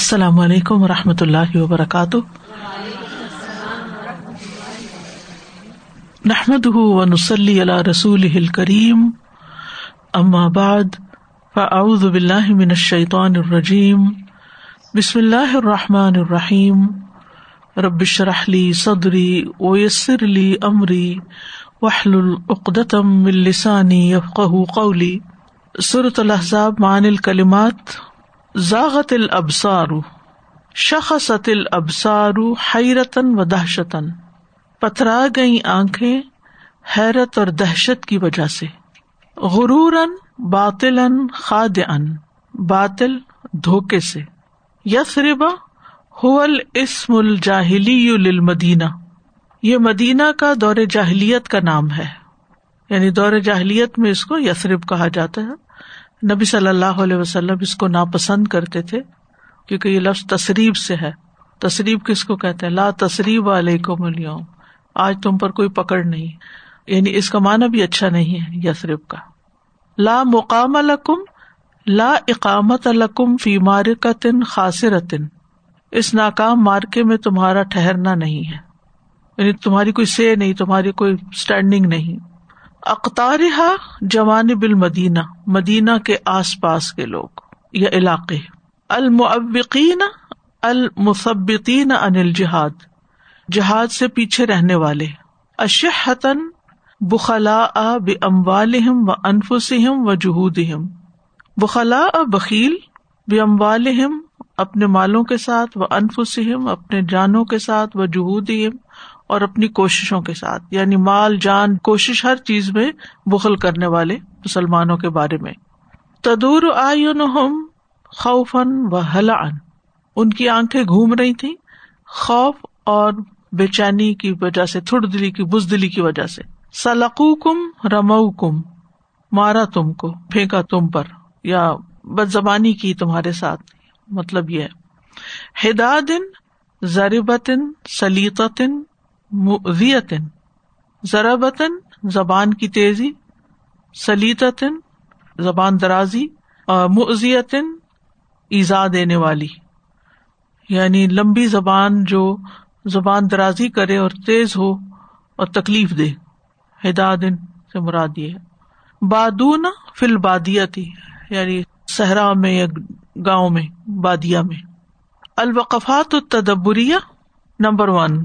السلام علیکم و رحمۃ اللہ وبرکاتہ۔ نحمد ونسلی علی رسول کریم اما بعد، فاعوذ من الشیطان الرجیم۔ بسم اللہ الرحمٰن الرحیم۔ ربش رحلی صدری ویسر علی عمری وحل العقدم السانی یفق قولی۔ صورت الحضاب مان الکلمات ذاغت الابسار شخصت الابسار حیرتن و دہشتن پتھرا گئی آنکھیں حیرت اور دہشت کی وجہ سے۔ غرور باطل خاد ان باطل دھوکے سے۔ یسربا حول اسم الجاہلی للمدینہ۔ یہ مدینہ کا دور جاہلیت کا نام ہے۔ یعنی دور جاہلیت میں اس کو یسرب کہا جاتا ہے۔ نبی صلی اللہ علیہ وسلم اس کو ناپسند کرتے تھے کیونکہ یہ لفظ تصریب سے ہے۔ تصریب کس کو کہتے ہیں؟ لا تصریب علیکم اليوم آج تم پر کوئی پکڑ نہیں۔ یعنی اس کا معنی بھی اچھا نہیں ہے یسرب کا۔ لا مقام الکم لا اقامت الکم فی مارکتن خاصرتن اس ناکام مارکے میں تمہارا ٹھہرنا نہیں ہے۔ یعنی تمہاری کوئی سے نہیں، تمہاری کوئی اسٹینڈنگ نہیں۔ اختار جوانب المدینہ، مدینہ کے آس پاس کے لوگ یا علاقے۔ المعبقین المثبتین ان الجہاد، جہاد سے پیچھے رہنے والے۔ اشحتن بخلا بموالہم و انفسم و جہودہم بخلا بخیل بموالہم اپنے مالوں کے ساتھ و انفسم اپنے جانوں کے ساتھ و جہودہم اور اپنی کوششوں کے ساتھ یعنی مال، جان، کوشش ہر چیز میں بخل کرنے والے مسلمانوں کے بارے میں۔ تدور خوفن و حل ان کی آنکھیں گھوم رہی تھی خوف اور بے چینی کی وجہ سے تھوڑ دلی کی، بزدلی کی وجہ سے۔ سلقو کم رمو کم مارا تم کو، پھینکا تم پر، یا بد زبانی کی تمہارے ساتھ۔ مطلب یہ ہدا دن ضربتن سلیطن مزیتن ذرا زبان کی تیزی سلیطن زبان درازی اور مزیتن ایزا دینے والی۔ یعنی لمبی زبان جو زبان درازی کرے اور تیز ہو اور تکلیف دے۔ ہدادن سے مراد یہ بادون فل بادیا تھی یعنی صحرا میں یا گاؤں میں بادیا میں۔ الوقفات التدبریہ، نمبر ون۔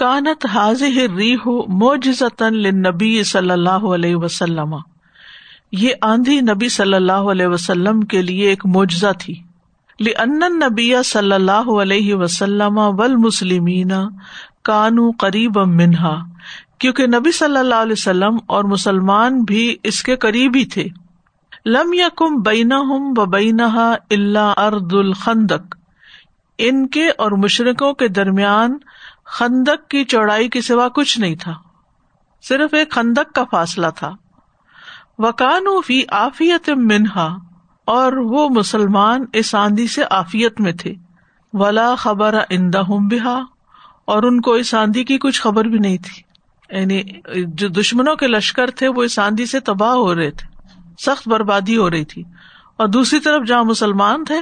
کانت حاضر ریح موجزتن نبی صلی اللہ علیہ وسلم۔ یہ آندھی نبی صلی اللہ علیہ وسلم کے لیے ایک معجزہ تھی۔ لن نبی صلی اللہ علیہ وسلم ول مسلمین کانو قریب منہا۔ کیونکہ نبی صلی اللہ علیہ وسلم اور مسلمان بھی اس کے قریب ہی تھے۔ لم یکم بینا ہم و بینا اللہ ارد الخندک ان کے اور مشرقوں کے درمیان خندق کی چوڑائی کے سوا کچھ نہیں تھا۔ صرف ایک خندق کا فاصلہ تھا۔ وکان فی آفیت منہا، اور وہ مسلمان اس آندھی سے آفیت میں تھے۔ ولا خبر اندا ہوں بہا، اور ان کو اس آندھی کی کچھ خبر بھی نہیں تھی۔ یعنی جو دشمنوں کے لشکر تھے، وہ اس آندھی سے تباہ ہو رہے تھے۔ سخت بربادی ہو رہی تھی۔ اور دوسری طرف جہاں مسلمان تھے،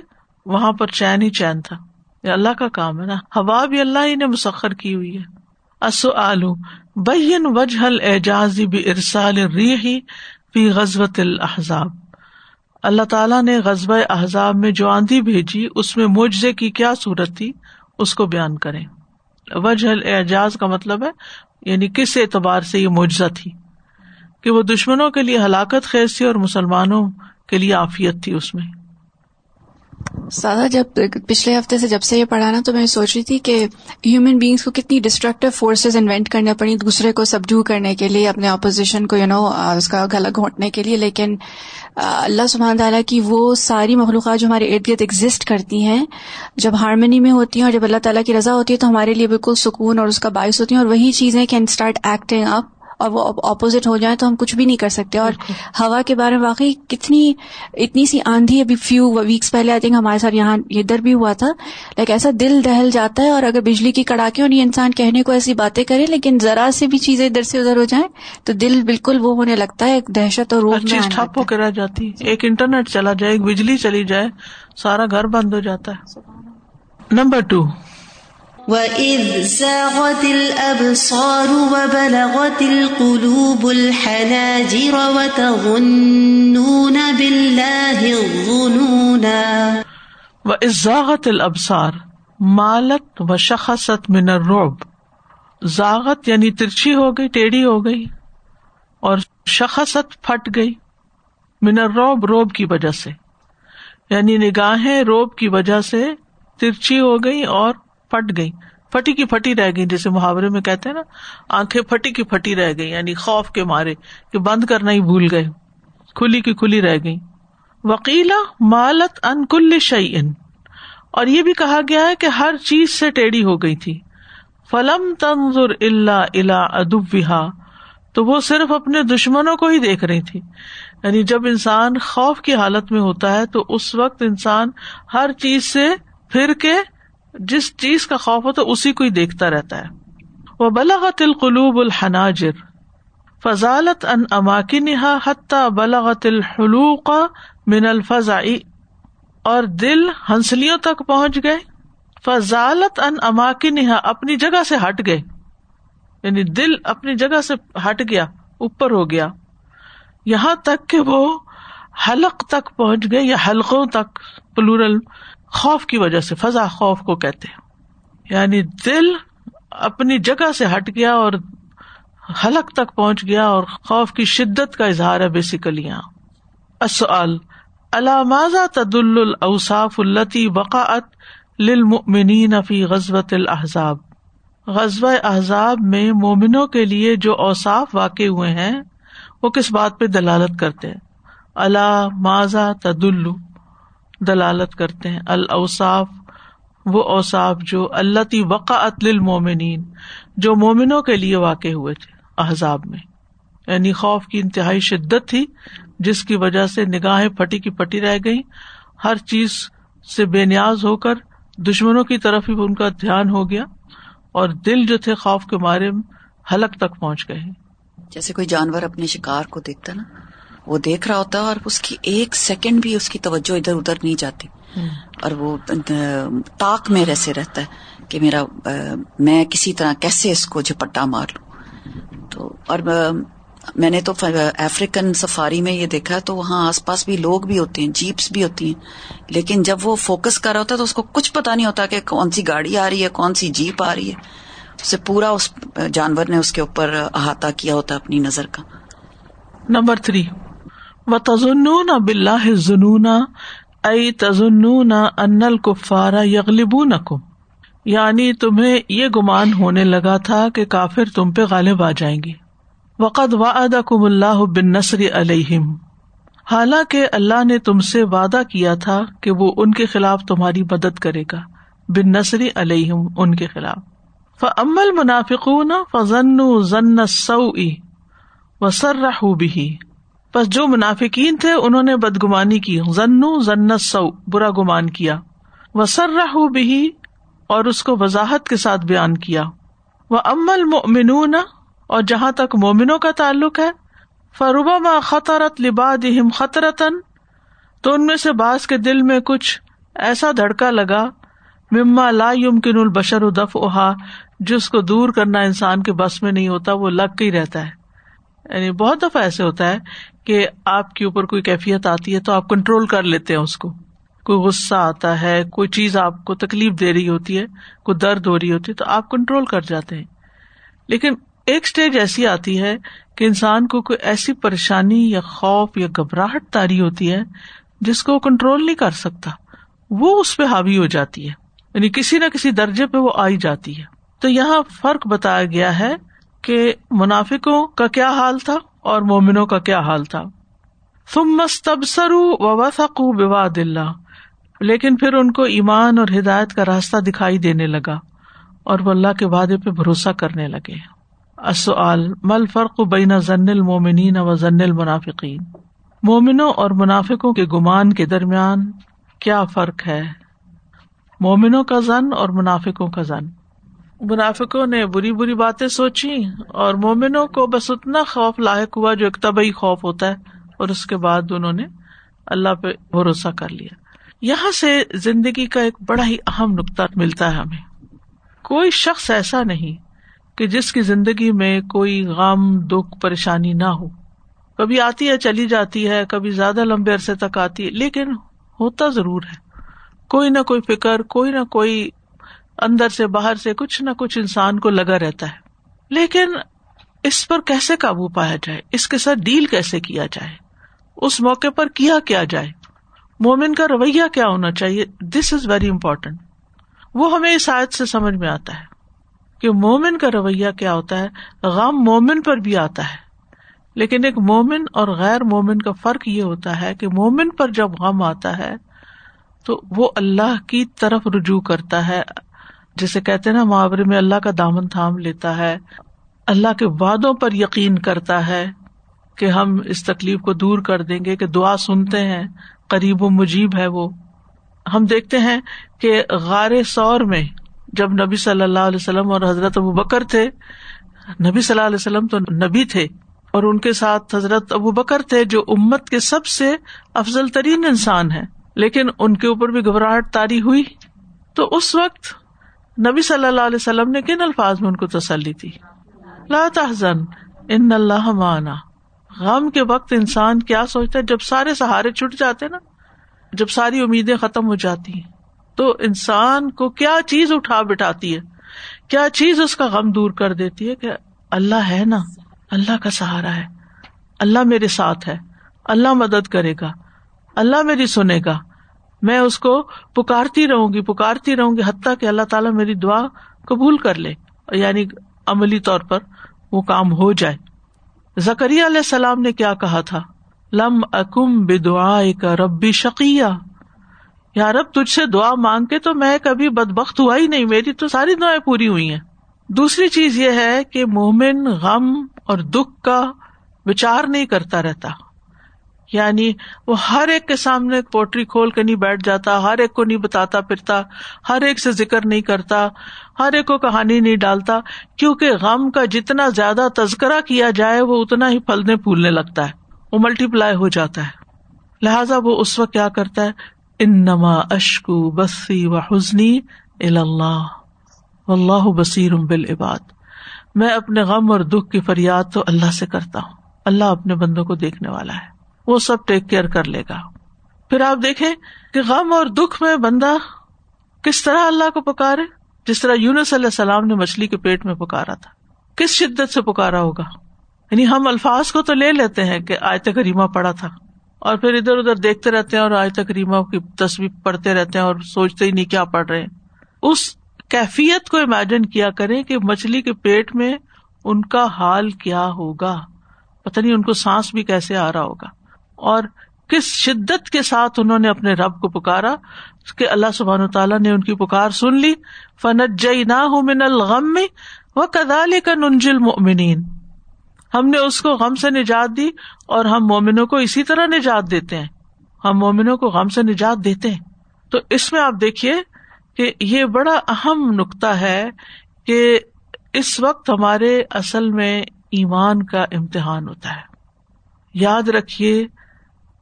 وہاں پر چین ہی چین تھا۔ یہ اللہ کا کام ہے نا۔ ہوا بھی اللہ ہی نے مسخر کی ہوئی ہے۔ اصو آلو وجہ اعجاز بھی ارسال ری فی غزبت الحضاب اللہ تعالیٰ نے غزب احزاب میں جو آندھی بھیجی، اس میں معجزے کی کیا صورت تھی؟ اس کو بیان کرے وجہ اعجاز کا مطلب ہے یعنی کس اعتبار سے یہ معجزہ تھی؟ کہ وہ دشمنوں کے لیے ہلاکت خیز تھی اور مسلمانوں کے لیے آفیت تھی اس میں۔ سادہ جب پچھلے ہفتے سے جب سے یہ پڑھا نا، تو میں سوچ رہی تھی کہ ہیومن بینگس کو کتنی ڈسٹرکٹیو فورسز انوینٹ کرنے پڑی دوسرے کو سبڈو کرنے کے لیے، اپنے اپوزیشن کو یو نو اس کا گلا گھونٹنے کے لیے۔ لیکن اللہ سبحانہ تعالیٰ کی وہ ساری مخلوقات جو ہمارے ارد گرد ایگزٹ کرتی ہیں، جب ہارمنی میں ہوتی ہیں اور جب اللہ تعالیٰ کی رضا ہوتی ہے، تو ہمارے لیے بالکل سکون اور اس کا باعث ہوتی ہیں اور وہی چیزیں کین اسٹارٹ ایکٹنگ اپ اور وہ اپوزٹ ہو جائیں تو ہم کچھ بھی نہیں کر سکتے اور ہوا کے بارے میں واقعی کتنی اتنی سی آندھی ابھی فیو ویکس پہلے آئی تھنک ہمارے ساتھ یہاں ادھر بھی ہوا تھا۔ لائک ایسا دل دہل جاتا ہے اور اگر بجلی کی کڑاکے اور یہ انسان کہنے کو ایسی باتیں کرے لیکن ذرا سے بھی چیزیں ادھر سے ادھر ہو جائیں تو دل بالکل وہ ہونے لگتا ہے ایک دہشت اور روح چیز ٹھپ ہو کے رہ جاتی۔ ایک انٹرنیٹ چلا جائے ایک بجلی چلی جائے سارا گھر بند ہو جاتا ہے۔ Number two. وَإِذْ زَاغَتِ الْأَبْصَارُ وَبَلَغَتِ الْقُلُوبُ الْحَنَاجِرَ وَتَظُنُّونَ بِاللَّهِ الظُّنُونَا وَإِذْ زَاغَتِ الْأَبْصَارُ مالت و شخصت من الرعب زاغت یعنی ترچھی ہو گئی، ٹیڑھی ہو گئی اور شخصت پھٹ گئی من الرعب روب کی وجہ سے۔ یعنی نگاہیں روب کی وجہ سے ترچھی ہو گئی اور پھٹ گئی۔ پھٹی کی پھٹی رہ گئی، جیسے محاورے میں کہتے ہیں نا، آنکھیں پھٹی کی پھٹی رہ گئی یعنی خوف کے مارے کہ بند کرنا ہی بھول گئے۔ کھلی کی کھلی رہ گئی۔ وکیلا مالت ان کل شعی ان اور یہ بھی کہا گیا ہے کہ ہر چیز سے ٹیڑھی ہو گئی تھی۔ فلم تنظر اللہ الا ادبا تو وہ صرف اپنے دشمنوں کو ہی دیکھ رہی تھی۔ یعنی جب انسان خوف کی حالت میں ہوتا ہے، تو اس وقت انسان ہر چیز سے پھر کے جس چیز کا خوف ہوتا اسی کو ہی دیکھتا رہتا ہے۔ وہ بلاغت القلوب الحناجر۔ فضالت ان اماکن حتیٰ بلاغت الحلوق من الفضا اور دل ہنسلیوں تک پہنچ گئے۔ فضالت ان اماکن اپنی جگہ سے ہٹ گئے۔ یعنی دل اپنی جگہ سے ہٹ گیا، اوپر ہو گیا۔ یہاں تک کہ وہ حلق تک پہنچ گئے یا حلقوں تک پلورل خوف کی وجہ سے، فضا خوف کو کہتے یعنی دل اپنی جگہ سے ہٹ گیا اور حلق تک پہنچ گیا اور خوف کی شدت کا اظہار ہے بیسیکلی یہاں۔ علامہ تد الاوصاف التی وقاعت للمؤمنین فی غزوت الحضاب غزب احزاب میں مومنوں کے لیے جو اوصاف واقع ہوئے ہیں، وہ کس بات پہ دلالت کرتے اللہ ماضا تد دلالت کرتے ہیں۔ الاوصاف، وہ اوصاف جو اللہ تی وقا مومنین جو مومنوں کے لیے واقع ہوئے تھے احزاب میں۔ یعنی خوف کی انتہائی شدت تھی، جس کی وجہ سے نگاہیں پھٹی کی پٹی رہ گئی ہر چیز سے بے نیاز ہو کر دشمنوں کی طرف ہی ان کا دھیان ہو گیا اور دل جو تھے خوف کے مارے حلق تک پہنچ گئے۔ جیسے کوئی جانور اپنے شکار کو دیکھتا نا وہ دیکھ رہا ہوتا ہے اور اس کی ایک سیکنڈ بھی اس کی توجہ ادھر ادھر نہیں جاتی۔ اور وہ تاک میں ایسے رہتا ہے کہ میرا میں کسی طرح کیسے اس کو جھپٹا مار لوں؟ تو اور میں نے تو افریقن سفاری میں یہ دیکھا تو وہاں آس پاس بھی لوگ بھی ہوتے ہیں جیپس بھی ہوتی ہیں۔ لیکن جب وہ فوکس کر رہا ہوتا ہے تو اس کو کچھ پتا نہیں ہوتا کہ کون سی گاڑی آ رہی ہے کون سی جیپ آ رہی ہے۔ اسے پورا اس جانور نے اس کے اوپر احاطہ کیا ہوتا ہے اپنی نظر کا۔ Number three. و تزن بلّہ ظنون ائی ان الکفارا یغلب یعنی تمہیں یہ گمان ہونے لگا تھا کہ کافر تم پہ غالب آ جائیں گے۔ وقد وعد کم اللہ بن علیہم۔ حالانکہ اللہ نے تم سے وعدہ کیا تھا کہ وہ ان کے خلاف تمہاری مدد کرے گا۔ بن نصری علیہم، ان کے خلاف۔ فمل منافقون فضن ضن سو و سر بھی بس جو منافقین تھے، انہوں نے بدگمانی کی۔ ضن سو برا گمان کیا۔ وہ سر رہ بھی اور اس کو وضاحت کے ساتھ بیان کیا۔ وہ امل مومنون اور جہاں تک مومنوں کا تعلق ہے فروبا ما خطرت لباد خطرتن تو ان میں سے باس کے دل میں کچھ ایسا دھڑکا لگا، مما لا یمکن البشر ادف احا جس کو دور کرنا انسان کے بس میں نہیں ہوتا، وہ لگ کے ہی رہتا ہے۔ یعنی بہت دفعہ ایسے ہوتا ہے کہ آپ کے اوپر کوئی کیفیت آتی ہے تو آپ کنٹرول کر لیتے ہیں اس کو۔ کوئی غصہ آتا ہے، کوئی چیز آپ کو تکلیف دے رہی ہوتی ہے، کوئی درد ہو رہی ہوتی ہے تو آپ کنٹرول کر جاتے ہیں۔ لیکن ایک اسٹیج ایسی آتی ہے کہ انسان کو کوئی ایسی پریشانی یا خوف یا گھبراہٹ تاری ہوتی ہے جس کو وہ کنٹرول نہیں کر سکتا۔ وہ اس پہ حاوی ہو جاتی ہے۔ یعنی کسی نہ کسی درجے پہ وہ آئی جاتی ہے۔ تو یہاں فرق بتایا گیا ہے کہ منافقوں کا کیا حال تھا؟ اور مومنوں کا کیا حال تھا؟ تم مستبسرو و بواد اللہ۔ لیکن پھر ان کو ایمان اور ہدایت کا راستہ دکھائی دینے لگا اور وہ اللہ کے وعدے پہ بھروسہ کرنے لگے۔ مل فرق بین ضن المومنین و ضن المنافقین؟ مومنوں اور منافقوں کے گمان کے درمیان کیا فرق ہے؟ مومنوں کا زن اور منافقوں کا زن منافقوں نے بری بری باتیں سوچی اور مومنوں کو بس اتنا خوف لاحق ہوا جو ایک طبی خوف ہوتا ہے اور اس کے بعد انہوں نے اللہ پہ بھروسہ کر لیا۔ یہاں سے زندگی کا ایک بڑا ہی اہم نقطہ ملتا ہے ہمیں۔ کوئی شخص ایسا نہیں کہ جس کی زندگی میں کوئی غم، دکھ، پریشانی نہ ہو۔ کبھی آتی ہے، چلی جاتی ہے، کبھی زیادہ لمبے عرصے تک آتی ہے، لیکن ہوتا ضرور ہے۔ کوئی نہ کوئی فکر، کوئی نہ کوئی اندر سے باہر سے کچھ نہ کچھ انسان کو لگا رہتا ہے۔ لیکن اس پر کیسے قابو پایا جائے؟ اس کے ساتھ ڈیل کیسے کیا جائے؟ اس موقع پر کیا کیا جائے؟ مومن کا رویہ کیا ہونا چاہیے؟ دس از ویری امپورٹینٹ وہ ہمیں اس آیت سے سمجھ میں آتا ہے کہ مومن کا رویہ کیا ہوتا ہے۔ غم مومن پر بھی آتا ہے۔ لیکن ایک مومن اور غیر مومن کا فرق یہ ہوتا ہے کہ مومن پر جب غم آتا ہے تو وہ اللہ کی طرف رجوع کرتا ہے۔ جسے کہتے نا، محاورے میں اللہ کا دامن تھام لیتا ہے، اللہ کے وعدوں پر یقین کرتا ہے کہ ہم اس تکلیف کو دور کر دیں گے، کہ دعا سنتے ہیں، قریب و مجیب ہے وہ۔ ہم دیکھتے ہیں کہ غار سور میں جب نبی صلی اللہ علیہ وسلم اور حضرت ابو بکر تھے، نبی صلی اللہ علیہ وسلم تو نبی تھے اور ان کے ساتھ حضرت ابو بکر تھے، جو امت کے سب سے افضل ترین انسان ہے لیکن ان کے اوپر بھی گھبراہٹ تاری ہوئی۔ تو اس وقت نبی صلی اللہ علیہ وسلم نے کن الفاظ میں ان کو تسلی تھی لا تحزن، ان اللہ مانا غم کے وقت انسان کیا سوچتا ہے؟ جب سارے سہارے چھٹ جاتے نا، جب ساری امیدیں ختم ہو جاتی ہیں۔ تو انسان کو کیا چیز اٹھا بٹھاتی ہے؟ کیا چیز اس کا غم دور کر دیتی ہے کہ اللہ ہے نا، اللہ کا سہارا ہے۔ اللہ میرے ساتھ ہے۔ اللہ مدد کرے گا۔ اللہ میری سنے گا۔ میں اس کو پکارتی رہوں گی، پکارتی رہوں گی، حتیٰ کہ اللہ تعالیٰ میری دعا قبول کر لے۔ یعنی عملی طور پر وہ کام ہو جائے۔ زکری علیہ السلام نے کیا کہا تھا؟ لم اکم بے دعا کا ربی شکیہ یا رب، تجھ سے دعا مانگ کے تو میں کبھی بد بخت ہوا ہی نہیں، میری تو ساری دعائیں پوری ہوئی ہیں۔ دوسری چیز یہ ہے کہ مومن غم اور دکھ کا وچار نہیں کرتا رہتا۔ یعنی وہ ہر ایک کے سامنے پوٹری کھول کے نہیں بیٹھ جاتا، ہر ایک کو نہیں بتاتا پھرتا، ہر ایک سے ذکر نہیں کرتا، ہر ایک کو کہانی نہیں ڈالتا، کیونکہ غم کا جتنا زیادہ تذکرہ کیا جائے وہ اتنا ہی پھلنے پھولنے لگتا ہے، وہ ملٹی پلائی ہو جاتا ہے۔ لہذا وہ اس وقت کیا کرتا ہے؟ ان نما اشکو بسی و حسنی اللہ اللہ بصیر بال عباد میں اپنے غم اور دکھ کی فریاد تو اللہ سے کرتا ہوں۔ اللہ اپنے بندوں کو دیکھنے والا ہے۔ وہ سب ٹیک کیئر کر لے گا۔ پھر آپ دیکھیں کہ غم اور دکھ میں بندہ کس طرح اللہ کو پکارے، جس طرح یونس علیہ السلام نے مچھلی کے پیٹ میں پکارا تھا۔ کس شدت سے پکارا ہوگا؟ یعنی ہم الفاظ کو تو لے لیتے ہیں کہ آیت کریمہ پڑا تھا۔ اور پھر ادھر ادھر دیکھتے رہتے ہیں اور آیت کریمہ کی تصویر پڑھتے رہتے ہیں اور سوچتے ہی نہیں کیا پڑھ رہے ہیں۔ اس کیفیت کو امیجن کیا کرے کہ مچھلی کے پیٹ میں ان کا حال کیا ہوگا۔ پتہ نہیں ان کو سانس بھی کیسے آ رہا ہوگا۔ اور کس شدت کے ساتھ انہوں نے اپنے رب کو پکارا کہ اللہ سبحان تعالیٰ نے ان کی پکار سن لی۔ فنت جئی نہ ہوں من الغم میں وہ کدال کا ننجل مومنین ہم نے اس کو غم سے نجات دی اور ہم مومنوں کو اسی طرح نجات دیتے ہیں۔ ہم مومنوں کو غم سے نجات دیتے ہیں۔ تو اس میں آپ دیکھیے کہ یہ بڑا اہم نقطہ ہے کہ اس وقت ہمارے اصل میں ایمان کا امتحان ہوتا ہے۔ یاد رکھیے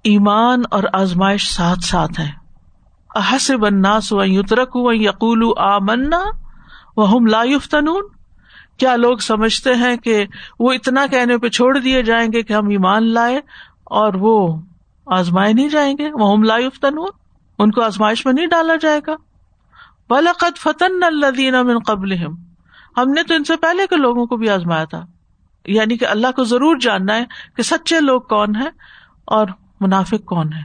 ایمان اور آزمائش ساتھ ساتھ ہے احس بناس و یترک یقول آ منا وہ ہم لافتنون کیا لوگ سمجھتے ہیں کہ وہ اتنا کہنے پہ چھوڑ دیے جائیں گے کہ ہم ایمان لائے اور وہ آزمائے نہیں جائیں گے؟ وہ ہم لافتنون ان کو آزمائش میں نہیں ڈالا جائے گا۔ بلقت فتن الدین من قبل ہم نے تو ان سے پہلے کے لوگوں کو بھی آزمایا تھا۔ یعنی کہ اللہ کو ضرور جاننا ہے کہ سچے لوگ کون ہیں اور منافق کون ہے؟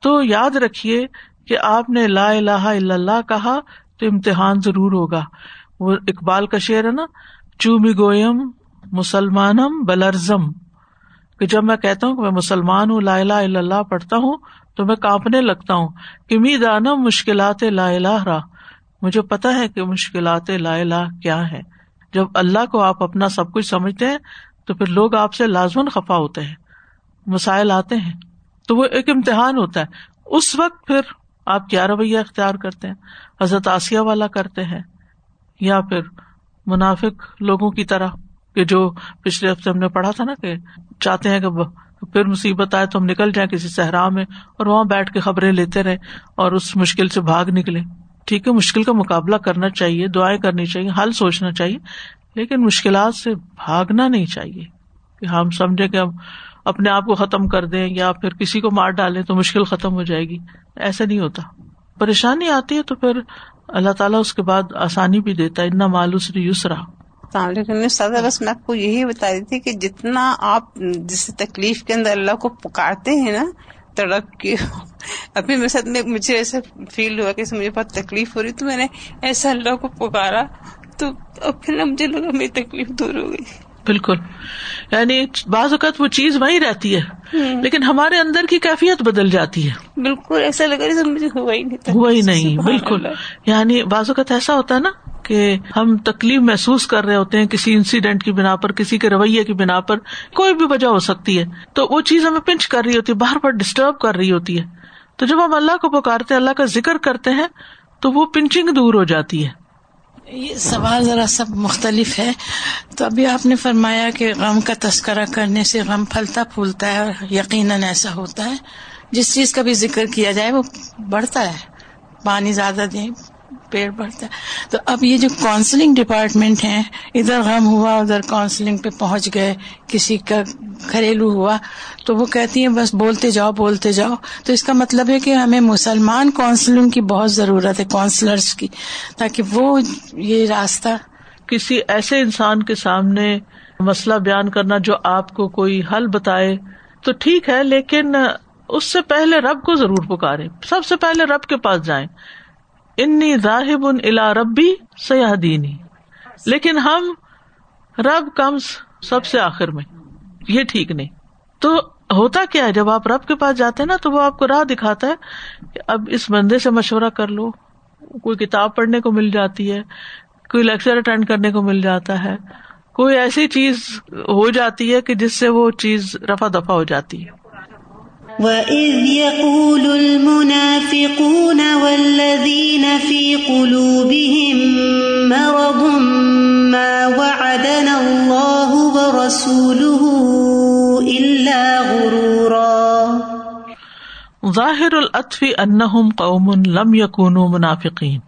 تو یاد رکھیے کہ آپ نے لا الہ الا اللہ کہا تو امتحان ضرور ہوگا۔ وہ اقبال کا شعر ہے نا، چومی گوئم مسلمانم بلرزم۔ کہ جب میں کہتا ہوں کہ میں مسلمان ہوں، لا الہ الا اللہ پڑھتا ہوں، تو میں کانپنے لگتا ہوں کہ می دانم مشکلات لا الہ رہا مجھے پتا ہے کہ مشکلات لا الہ کیا ہے جب اللہ کو آپ اپنا سب کچھ سمجھتے ہیں، تو پھر لوگ آپ سے لازمن خفا ہوتے ہیں۔ مسائل آتے ہیں، تو وہ ایک امتحان ہوتا ہے۔ اس وقت پھر آپ کیا رویہ اختیار کرتے ہیں، حضرت آسیہ والا کرتے ہیں، یا پھر منافق لوگوں کی طرح، کہ جو پچھلے ہفتے ہم نے پڑھا تھا نا کہ چاہتے ہیں کہ پھر مصیبت آئے تو ہم نکل جائیں کسی صحرا میں اور وہاں بیٹھ کے خبریں لیتے رہے اور اس مشکل سے بھاگ نکلے ٹھیک ہے، مشکل کا مقابلہ کرنا چاہیے، دعائیں کرنی چاہیے، حل سوچنا چاہیے، لیکن مشکلات سے بھاگنا نہیں چاہیے۔ کہ ہم سمجھے کہ ہم اپنے آپ کو ختم کر دیں یا پھر کسی کو مار ڈالیں تو مشکل ختم ہو جائے گی۔ ایسا نہیں ہوتا۔ پریشانی آتی ہے تو پھر اللہ تعالیٰ اس کے بعد آسانی بھی دیتا ہے۔ اتنا مالوس یوسرا السلام علیکم۔ سادہ بس میں آپ کو یہی بتا رہی تھی کہ جتنا آپ جس تکلیف کے اندر اللہ کو پکارتے ہیں نا تڑپ کے ابھی میرے ساتھ میں مجھے ایسا فیل ہوا کہ مجھے بہت تکلیف ہو رہی تو میں نے ایسا اللہ کو پکارا تو اب پھر مجھے لگا میری تکلیف دور ہو گئی۔ بالکل۔ یعنی بعض اوقات وہ چیز وہی رہتی ہے لیکن ہمارے اندر کی کیفیت بدل جاتی ہے۔ بالکل ایسا لگا مجھے ہوا ہی نہیں ہوا ہی نہیں بالکل۔ یعنی بعض اوقات ایسا ہوتا ہے نا کہ ہم تکلیف محسوس کر رہے ہوتے ہیں کسی انسیڈینٹ کی بنا پر کسی کے رویے کی بنا پر کوئی بھی وجہ ہو سکتی ہے۔ تو وہ چیز ہمیں پنچ کر رہی ہوتی ہے باہر بار ڈسٹرب کر رہی ہوتی ہے۔ تو جب ہم اللہ کو پکارتے اللہ کا ذکر کرتے ہیں تو وہ پنچنگ دور ہو جاتی ہے۔ یہ سوال ذرا سب مختلف ہے۔ تو ابھی آپ نے فرمایا کہ غم کا تذکرہ کرنے سے غم پھلتا پھولتا ہے اور یقیناً ایسا ہوتا ہے۔ جس چیز کا بھی ذکر کیا جائے وہ بڑھتا ہے۔ پانی زیادہ دیں پیڑ بڑھتا ہے۔ تو اب یہ جو کاؤنسلنگ ڈپارٹمنٹ ہے، ادھر غم ہوا، ادھر کاؤنسلنگ پہ پہنچ گئے، کسی کا گھریلو ہوا، تو وہ کہتی ہیں، بس بولتے جاؤ بولتے جاؤ۔ تو اس کا مطلب ہے کہ ہمیں مسلمان کاؤنسلنگ کی بہت ضرورت ہے کاؤنسلرس کی، تاکہ وہ یہ راستہ کسی ایسے انسان کے سامنے مسئلہ بیان کرنا جو آپ کو کوئی حل بتائے، تو ٹھیک ہے، لیکن اس سے پہلے رب کو ضرور پکارے سب سے پہلے رب کے پاس جائیں۔ انی راہب ان الا ربی سیاح دینی لیکن ہم رب کم سب سے آخر میں، یہ ٹھیک نہیں۔ تو ہوتا کیا ہے؟ جب آپ رب کے پاس جاتے ہیں نا، تو وہ آپ کو راہ دکھاتا ہے کہ اب اس بندے سے مشورہ کر لو۔ کوئی کتاب پڑھنے کو مل جاتی ہے، کوئی لیکچر اٹینڈ کرنے کو مل جاتا ہے۔ کوئی ایسی چیز ہو جاتی ہے کہ جس سے وہ چیز رفا دفا ہو جاتی ہے۔ وَإِذْ يَقُولُ الْمُنَافِقُونَ وَالَّذِينَ فِي قُلُوبِهِم مَّرَضٌ مَّا وَعَدَنَا اللَّهُ وَرَسُولُهُ إِلَّا غُرُورًا ظاہر العطف انہم قوم لم يكونوا منافقین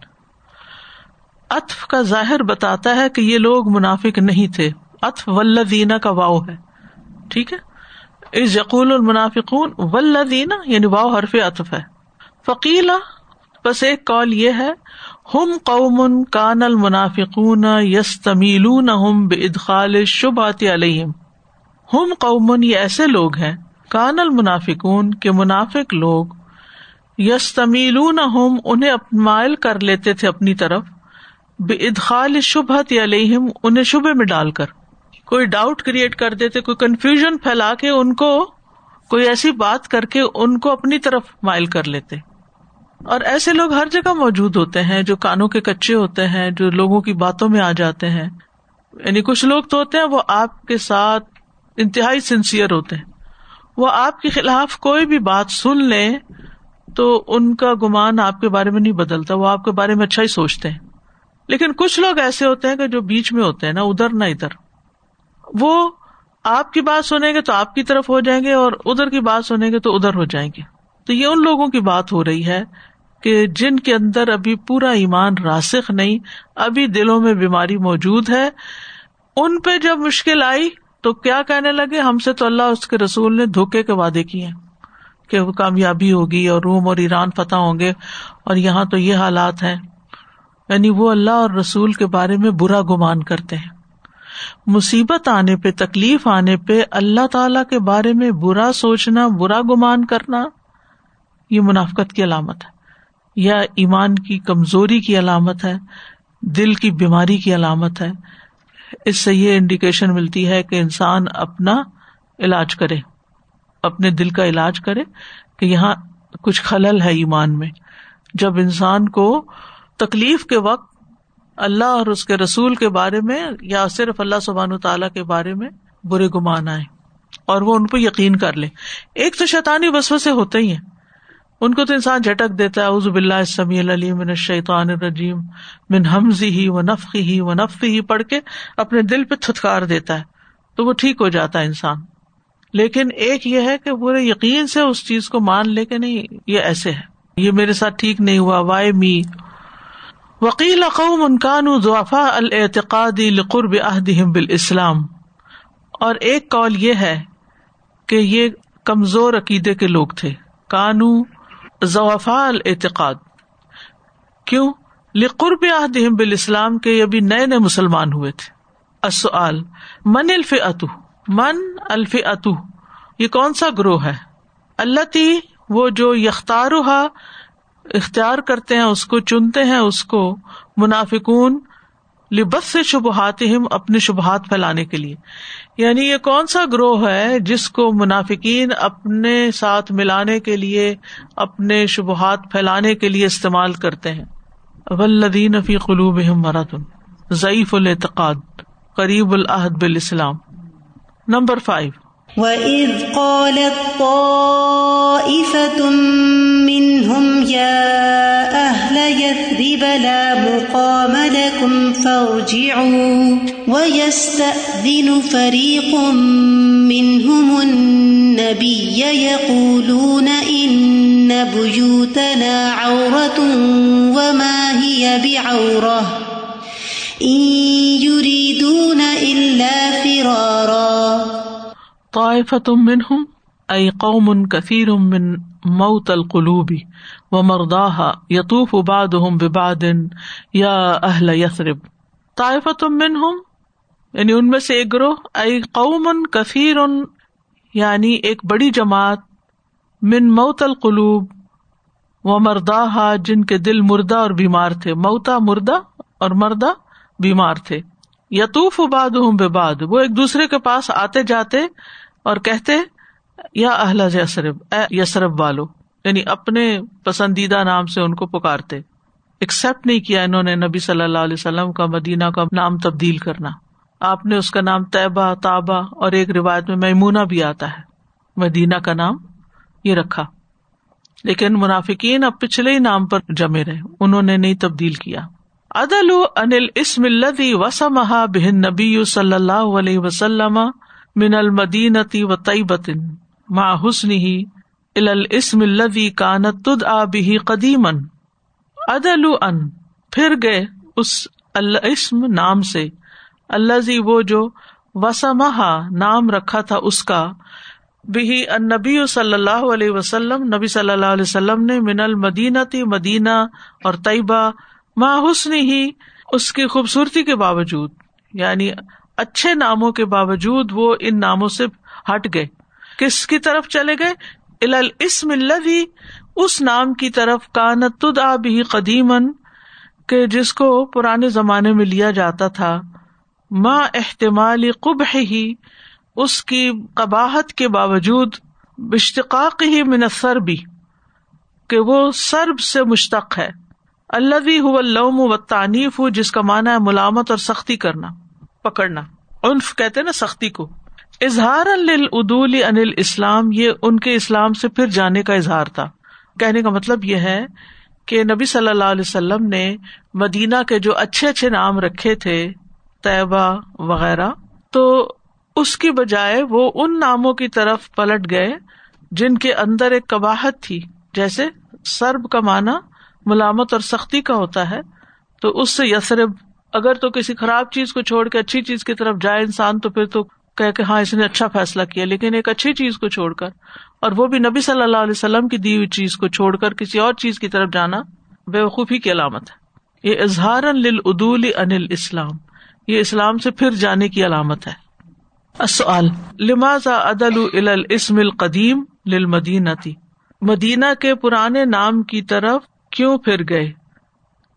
عطف کا ظاہر بتاتا ہے کہ یہ لوگ منافق نہیں تھے۔ عطف والذین کا واؤ ہے۔ ٹھیک ہے؟ از یقول المنافقون ولدینا یعنی واؤ حرف اطف ہے. فقیلا بس ایک کال یہ ہے، ہم قوم کان المنافقون یس تمیلون ہم بادخال شبات علیہم. ہم قومن یہ ایسے لوگ ہیں، کان المنافقون کے منافق لوگ یس تمیلون ہم انہیں مائل کر لیتے تھے اپنی طرف بے ادخال شبہت علیہم، انہیں شبے میں ڈال کر. کوئی ڈاؤٹ کریٹ کر دیتے، کوئی کنفیوژن پھیلا کے ان کو کوئی ایسی بات کر کے ان کو اپنی طرف مائل کر لیتے۔ اور ایسے لوگ ہر جگہ موجود ہوتے ہیں جو کانوں کے کچے ہوتے ہیں، جو لوگوں کی باتوں میں آ جاتے ہیں۔ یعنی کچھ لوگ تو ہوتے ہیں، وہ آپ کے ساتھ انتہائی سنسیئر ہوتے ہیں۔ وہ آپ کے خلاف کوئی بھی بات سن لیں تو ان کا گمان آپ کے بارے میں نہیں بدلتا، وہ آپ کے بارے میں اچھا ہی سوچتے ہیں۔ لیکن کچھ لوگ ایسے ہوتے ہیں کہ جو بیچ میں ہوتے ہیں نا ادھر نہ ادھر۔ وہ آپ کی بات سنیں گے تو آپ کی طرف ہو جائیں گے اور ادھر کی بات سنیں گے تو ادھر ہو جائیں گے۔ تو یہ ان لوگوں کی بات ہو رہی ہے کہ جن کے اندر ابھی پورا ایمان راسخ نہیں، ابھی دلوں میں بیماری موجود ہے۔ ان پہ جب مشکل آئی تو کیا کہنے لگے؟ ہم سے تو اللہ اس کے رسول نے دھوکے کے وعدے کیے کہ وہ کامیابی ہوگی اور روم اور ایران فتح ہوں گے۔ اور یہاں تو یہ حالات ہیں یعنی وہ اللہ اور رسول کے بارے میں برا گمان کرتے ہیں۔ مصیبت آنے پہ، تکلیف آنے پہ اللہ تعالی کے بارے میں برا سوچنا، برا گمان کرنا، یہ منافقت کی علامت ہے۔ یا ایمان کی کمزوری کی علامت ہے، دل کی بیماری کی علامت ہے۔ اس سے یہ انڈیکیشن ملتی ہے کہ انسان اپنا علاج کرے، اپنے دل کا علاج کرے کہ یہاں کچھ خلل ہے ایمان میں۔ جب انسان کو تکلیف کے وقت اللہ اور اس کے رسول کے بارے میں یا صرف اللہ سبحان تعالیٰ کے بارے میں برے گمان آئے اور وہ ان پہ یقین کر لے۔ ایک تو شیطانی بسو سے ہوتے ہی ہیں۔ ان کو تو انسان جھٹک دیتا ہے۔ عزب اللہ سمی العلیم من الشیطان الرجیم من حمزی ہی و نفقی ہی و نفقی ہی پڑھ کے اپنے دل پہ تھتکار دیتا ہے۔ تو وہ ٹھیک ہو جاتا ہے انسان۔ لیکن ایک یہ ہے کہ پورے یقین سے اس چیز کو مان لے کے نہیں، یہ ایسے ہے یہ میرے ساتھ ٹھیک نہیں ہوا، وائے می۔ وکیل قوم انکان ضعفا العتقادی لقرب عہدہم بالاسلام۔ اور ایک کال یہ ہے کہ یہ کمزور عقیدے کے لوگ تھے۔ کانو ضوافا العتقاد کیوں؟ لقرب عہدہم بالاسلام کے ابھی نئے نئے مسلمان ہوئے تھے۔ السؤال، من الف من الف یہ کون سا گروہ ہے؟ اللہ تی وہ جو یختار اختیار کرتے ہیں، اس کو چنتے ہیں، اس کو منافقون لبس سے شبہات اپنے شبہات پھیلانے کے لیے۔ یعنی یہ کون سا گروہ ہے جس کو منافقین اپنے ساتھ ملانے کے لیے، اپنے شبہات پھیلانے کے لیے استعمال کرتے ہیں۔ ولدین فی قلوب مرتن ضعیف العتقاد، قریب العہد بالاسلام۔ نمبر فائیو وَإِذْ قَالَتْ طَائِفَةٌ مِّنْهُمْ يَا أَهْلَ يَثْرِبَ لَا مُقَامَ لَكُمْ فَارْجِعُوا وَيَسْتَأْذِنُ فَرِيقٌ مِّنْهُمُ النَّبِيَّ يَقُولُونَ إِنَّ بُيُوتَنَا عَوْرَةٌ وَمَا هِيَ بِعَوْرَةٍ إِن يُرِيدُونَ إِلَّا فِرَارًا طائفۃ منہم ای قوم کثیر من موت القلوب و مرداحا یطوف بعضهم ببعض یا اہل یثرب۔ طائفۃ منہم یعنی ان میں سے ایک گروہ، ای قوم کثیر یعنی ایک بڑی جماعت، من موت القلوب و مرداحا جن کے دل مردہ اور بیمار تھے۔ موتا مردہ اور مردہ بیمار تھے۔ یتوف باد بے باد وہ ایک دوسرے کے پاس آتے جاتے اور کہتے یا اہل یسرب، اے یسرب والو یعنی اپنے پسندیدہ نام سے ان کو پکارتے۔ ایکسپٹ نہیں کیا انہوں نے نبی صلی اللہ علیہ وسلم کا، مدینہ کا نام تبدیل کرنا۔ آپ نے اس کا نام طیبہ تابا اور ایک روایت میں میمونا بھی آتا ہے۔ مدینہ کا نام یہ رکھا۔ لیکن منافقین اب پچھلے ہی نام پر جمے رہے۔ انہوں نے نہیں تبدیل کیا۔ عدل انل اسم الدی وسمہ بہن نبی صلی اللہ علیہ وسلم من المدینتی و طیبتن۔ ما حسن ہی الاسم الذي كانت تدعى به قديما عدل ان، پھر گئے اس الاسم نام سے الذي وہ جو وسمہا نام رکھا تھا اس کا بھی النبی صلی اللہ علیہ وسلم، نبی صلی اللہ علیہ وسلم نے من المدینتی مدینہ اور طیبہ ما حسن ہی اس کی خوبصورتی کے باوجود یعنی اچھے ناموں کے باوجود وہ ان ناموں سے ہٹ گئے۔ کس کی طرف چلے گئے؟ الاسم الذي اس نام کی طرف کانت بھی قدیمن کہ جس کو پرانے زمانے میں لیا جاتا تھا۔ ماں احتمال قبح ہی اس کی قباحت کے باوجود اشتقاق ہی منصر بھی کہ وہ سرب سے مشتق ہے۔ اللہ ہو لوم و تعینف ہو جس کا مانا ہے ملامت اور سختی کرنا، پکڑنا۔ عنف کہتے نا سختی کو۔ اظہار العدول انل اسلام یہ ان کے اسلام سے پھر جانے کا اظہار تھا۔ کہنے کا مطلب یہ ہے کہ نبی صلی اللہ علیہ وسلم نے مدینہ کے جو اچھے اچھے نام رکھے تھے، طیبہ وغیرہ، تو اس کی بجائے وہ ان ناموں کی طرف پلٹ گئے جن کے اندر ایک کباہت تھی۔ جیسے سرب کا معنی ملامت اور سختی کا ہوتا ہے، تو اس سے یسرب، اگر تو کسی خراب چیز کو چھوڑ کے اچھی چیز کی طرف جائے انسان، تو پھر تو کہ کہ ہاں اس نے اچھا فیصلہ کیا، لیکن ایک اچھی چیز کو چھوڑ کر، اور وہ بھی نبی صلی اللہ علیہ وسلم کی دی ہوئی چیز کو چھوڑ کر کسی اور چیز کی طرف جانا بے وقوفی کی علامت ہے۔ یہ اظہار للعدول انل اسلام یہ اسلام سے پھر جانے کی علامت ہے۔ السؤال، لماذا عدل الى الاسم القدیم للمدینتی؟ مدینہ کے پرانے نام کی طرف کیوں پھر گئے؟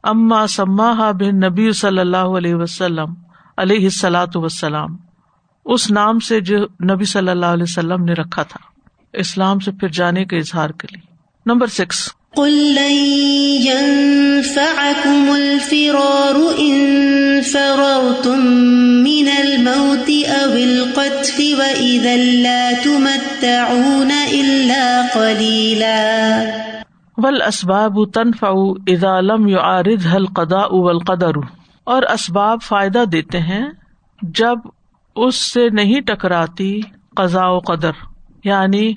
اما سما بن نبی صلی اللہ علیہ وسلم، علیہ السلاۃ وسلام اس نام سے جو نبی صلی اللہ علیہ وسلم نے رکھا تھا اسلام سے پھر جانے کے اظہار کے لیے۔ Number six. قل لن ينفعكم الفرار إن فررتم من الموت أو القتل وإذا لا تمتعون إلا قليلا۔ اسباب تنفع اذا لم يعارضها القضاء والقدر۔ اور اسباب فائدہ دیتے ہیں جب اس سے نہیں ٹکراتی قضاء و قدر۔ یعنی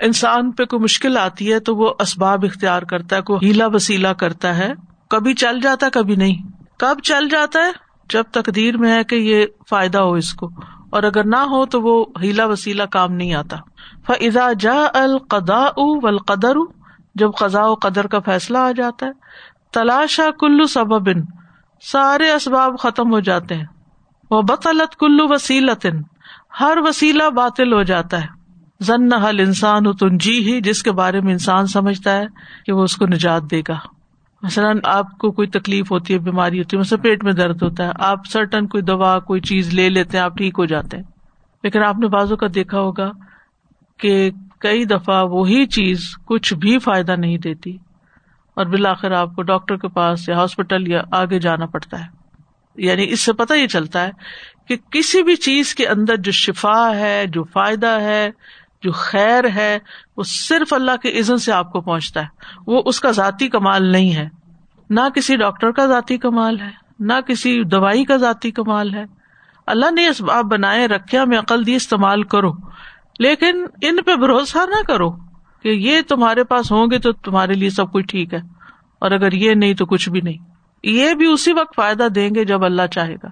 انسان پہ کوئی مشکل آتی ہے تو وہ اسباب اختیار کرتا ہے، کوئی ہیلا وسیلا کرتا ہے۔ کبھی چل جاتا ہے، کبھی نہیں۔ کب چل جاتا ہے؟ جب تقدیر میں ہے کہ یہ فائدہ ہو اس کو۔ اور اگر نہ ہو تو وہ ہیلا وسیلا کام نہیں آتا۔ فضا جا القدا القدر جب قزا و قدر کا فیصلہ آ جاتا ہے، تلاشا کلو سبب، سارے اسباب ختم ہو جاتے ہیں۔ وہ بطلت کلو وسیلت ہر وسیلہ باطل ہو جاتا ہے۔ زن حل انسان ہو تن جی ہی جس کے بارے میں انسان سمجھتا ہے کہ وہ اس کو نجات دے گا۔ مثلاً آپ کو کوئی تکلیف ہوتی ہے، بیماری ہوتی ہے، مثلاً پیٹ میں درد ہوتا ہے، آپ سرٹن کوئی دوا، کوئی چیز لے لیتے ہیں، آپ ٹھیک ہو جاتے ہیں۔ لیکن آپ نے بازو کا دیکھا ہوگا کہ کئی دفعہ وہی چیز کچھ بھی فائدہ نہیں دیتی۔ اور بالآخر آپ کو ڈاکٹر کے پاس یا ہاسپٹل یا آگے جانا پڑتا ہے۔ یعنی اس سے پتہ یہ چلتا ہے کہ کسی بھی چیز کے اندر جو شفا ہے، جو فائدہ ہے، جو خیر ہے، وہ صرف اللہ کے عزن سے آپ کو پہنچتا ہے۔ وہ اس کا ذاتی کمال نہیں ہے۔ نہ کسی ڈاکٹر کا ذاتی کمال ہے، نہ کسی دوائی کا ذاتی کمال ہے۔ اللہ نے اسباب بنائے، رکھے میں عقل دی، استعمال کرو۔ لیکن ان پہ بھروسہ نہ کرو کہ یہ تمہارے پاس ہوں گے تو تمہارے لیے سب کچھ ٹھیک ہے۔ اور اگر یہ نہیں تو کچھ بھی نہیں۔ یہ بھی اسی وقت فائدہ دیں گے جب اللہ چاہے گا۔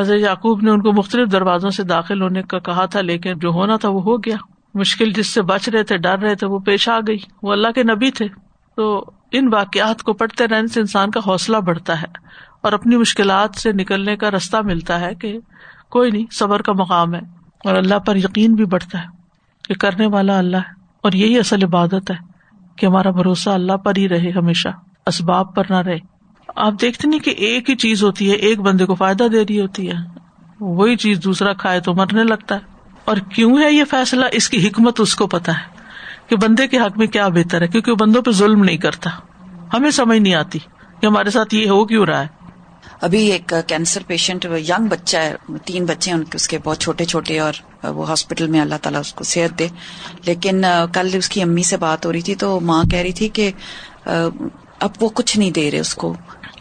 حضرت یعقوب نے ان کو مختلف دروازوں سے داخل ہونے کا کہا تھا، لیکن جو ہونا تھا وہ ہو گیا۔ مشکل جس سے بچ رہے تھے، ڈر رہے تھے، وہ پیش آ گئی۔ وہ اللہ کے نبی تھے۔ تو ان واقعات کو پڑھتے رہنے سے انسان کا حوصلہ بڑھتا ہے اور اپنی مشکلات سے نکلنے کا رستہ ملتا ہے کہ کوئی نہیں، صبر کا مقام ہے اور اللہ پر یقین بھی بڑھتا ہے کہ کرنے والا اللہ ہے۔ اور یہی اصل عبادت ہے کہ ہمارا بھروسہ اللہ پر ہی رہے ہمیشہ، اسباب پر نہ رہے۔ آپ دیکھتے نہیں کہ ایک ہی چیز ہوتی ہے، ایک بندے کو فائدہ دے رہی ہوتی ہے۔ وہی چیز دوسرا کھائے تو مرنے لگتا ہے۔ اور کیوں ہے یہ فیصلہ؟ اس کی حکمت اس کو پتا ہے کہ بندے کے حق میں کیا بہتر ہے، کیونکہ وہ بندوں پہ ظلم نہیں کرتا۔ ہمیں سمجھ نہیں آتی کہ ہمارے ساتھ یہ ہو کیوں رہا ہے۔ ابھی ایک کینسر پیشنٹ یگ بچہ ہے، تین بچے ہیں اس کے بہت چھوٹے چھوٹے اور وہ ہاسپٹل میں اللہ تعالیٰ اس کو صحت دے۔ لیکن، کل اس کی امی سے بات ہو رہی تھی تو ماں کہہ رہی تھی کہ اب وہ کچھ نہیں دے رہے اس کو۔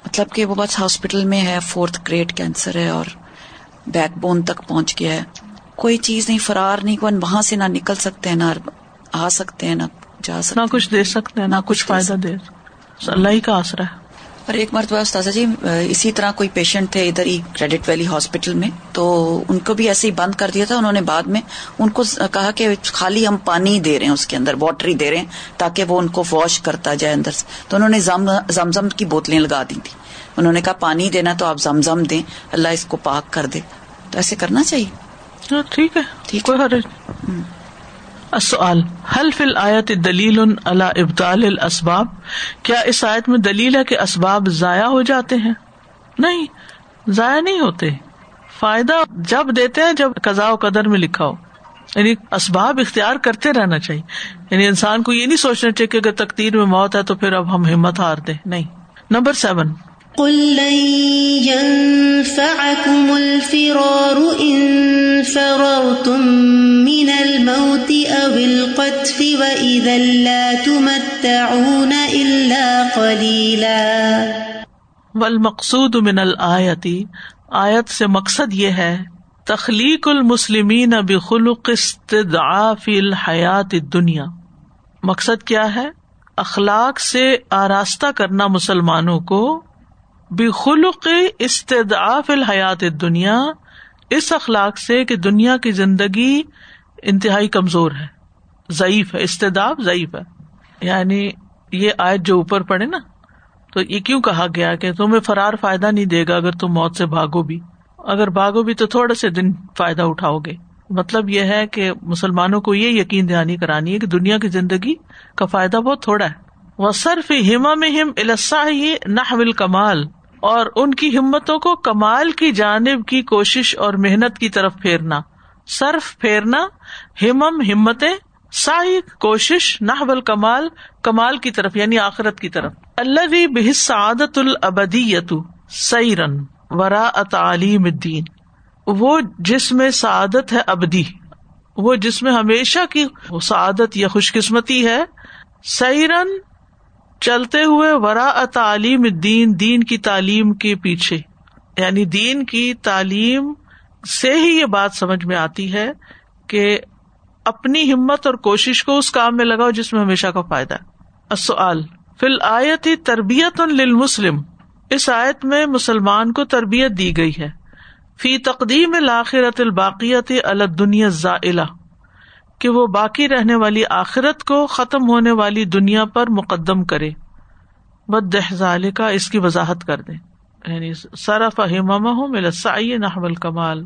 مطلب کہ وہ بس ہاسپٹل میں ہے فورتھ گریڈ کینسر ہے اور بیک بون تک پہنچ گیا ہے۔ کوئی چیز نہیں فرار نہیں کوئی وہاں سے نہ نکل سکتے ہیں نہ آ سکتے ہیں نہ جا سکتے نہ کچھ دے سکتے ہیں نہ کچھ فائدہ دے اللہ ہی کا آسرا ہے۔ اور ایک مرتبہ استاذہ جی اسی طرح کوئی پیشنٹ تھے ادھر ہی کریڈٹ ویلی ہاسپٹل میں تو ان کو بھی ایسے ہی بند کر دیا تھا۔ انہوں نے بعد میں ان کو کہا کہ خالی ہم پانی دے رہے ہیں اس کے اندر واٹر ہی دے رہے ہیں تاکہ وہ ان کو واش کرتا جائے اندر سے۔ تو انہوں نے زم زم کی بوتلیں لگا دی تھی انہوں نے کہا پانی دینا تو آپ زم زم دیں اللہ اس کو پاک کر دے۔ تو ایسے کرنا چاہیے۔ ہاں، ٹھیک ہے۔ کوئی حرج حل فل آیت دلیل اللہ ابتال الاسباب کیا اس آیت میں دلیل ہے کہ اسباب ضائع ہو جاتے ہیں؟ نہیں، ضائع نہیں ہوتے۔ فائدہ جب دیتے ہیں جب قزا و قدر میں لکھا ہو۔ یعنی اسباب اختیار کرتے رہنا چاہیے۔ یعنی انسان کو یہ نہیں سوچنا چاہیے کہ اگر تقدیر میں موت ہے تو پھر اب ہم ہمت ہار دیں۔ نہیں۔ نمبر سیون قل لن ينفعكم الفرار إن فررتم من الموت أو القتل وإذا لا تمتعون إلا قليلا. والمقصود من الآية، آیت سے مقصد یہ ہے، تخلیق المسلمین بخلق استدعاف الحیات الدنیا۔ مقصد کیا ہے؟ اخلاق سے آراستہ کرنا مسلمانوں کو بخلق استدعاف الحیات دنیا اس اخلاق سے کہ دنیا کی زندگی انتہائی کمزور ہے، ضعیف ہے استداف ضعیف ہے۔ یعنی یہ آیت جو اوپر پڑے نا، تو یہ کیوں کہا گیا کہ تمہیں فرار فائدہ نہیں دے گا اگر تم موت سے بھاگو بھی۔ اگر بھاگو بھی تو تھوڑے سے دن فائدہ اٹھاؤ گے۔ مطلب یہ ہے کہ مسلمانوں کو یہ یقین دہانی کرانی ہے کہ دنیا کی زندگی کا فائدہ بہت تھوڑا ہے۔ و صرف ہم نحو کمال اور ان کی ہمتوں کو کمال کی جانب کی کوشش اور محنت کی طرف پھیرنا۔ صرف پھیرنا، ہمم، ہمتیں سائی کوشش، نحو کمال کمال کی طرف یعنی آخرت کی طرف۔ اللہ بحث سعادت العبدی یتو سیرن ورا تعلیم الدین۔ وہ جس میں سعادت ہے ابدی، وہ جس میں ہمیشہ کی سعادت یا خوش قسمتی ہے، سیرن چلتے ہوئے ورا تعلیم دین دین کی تعلیم کے پیچھے۔ یعنی دین کی تعلیم سے ہی یہ بات سمجھ میں آتی ہے کہ اپنی ہمت اور کوشش کو اس کام میں لگاؤ جس میں ہمیشہ کا فائدہ ہے۔ فی الآیت تربیت للمسلم۔ اس آیت میں مسلمان کو تربیت دی گئی ہے۔ فی تقدیم الآخرت الباقیت الدنیا ضلع کہ وہ باقی رہنے والی آخرت کو ختم ہونے والی دنیا پر مقدم کرے۔ بد کا اس کی وضاحت کر دے یعنی سرف ہوں ملسائی نحمل کمال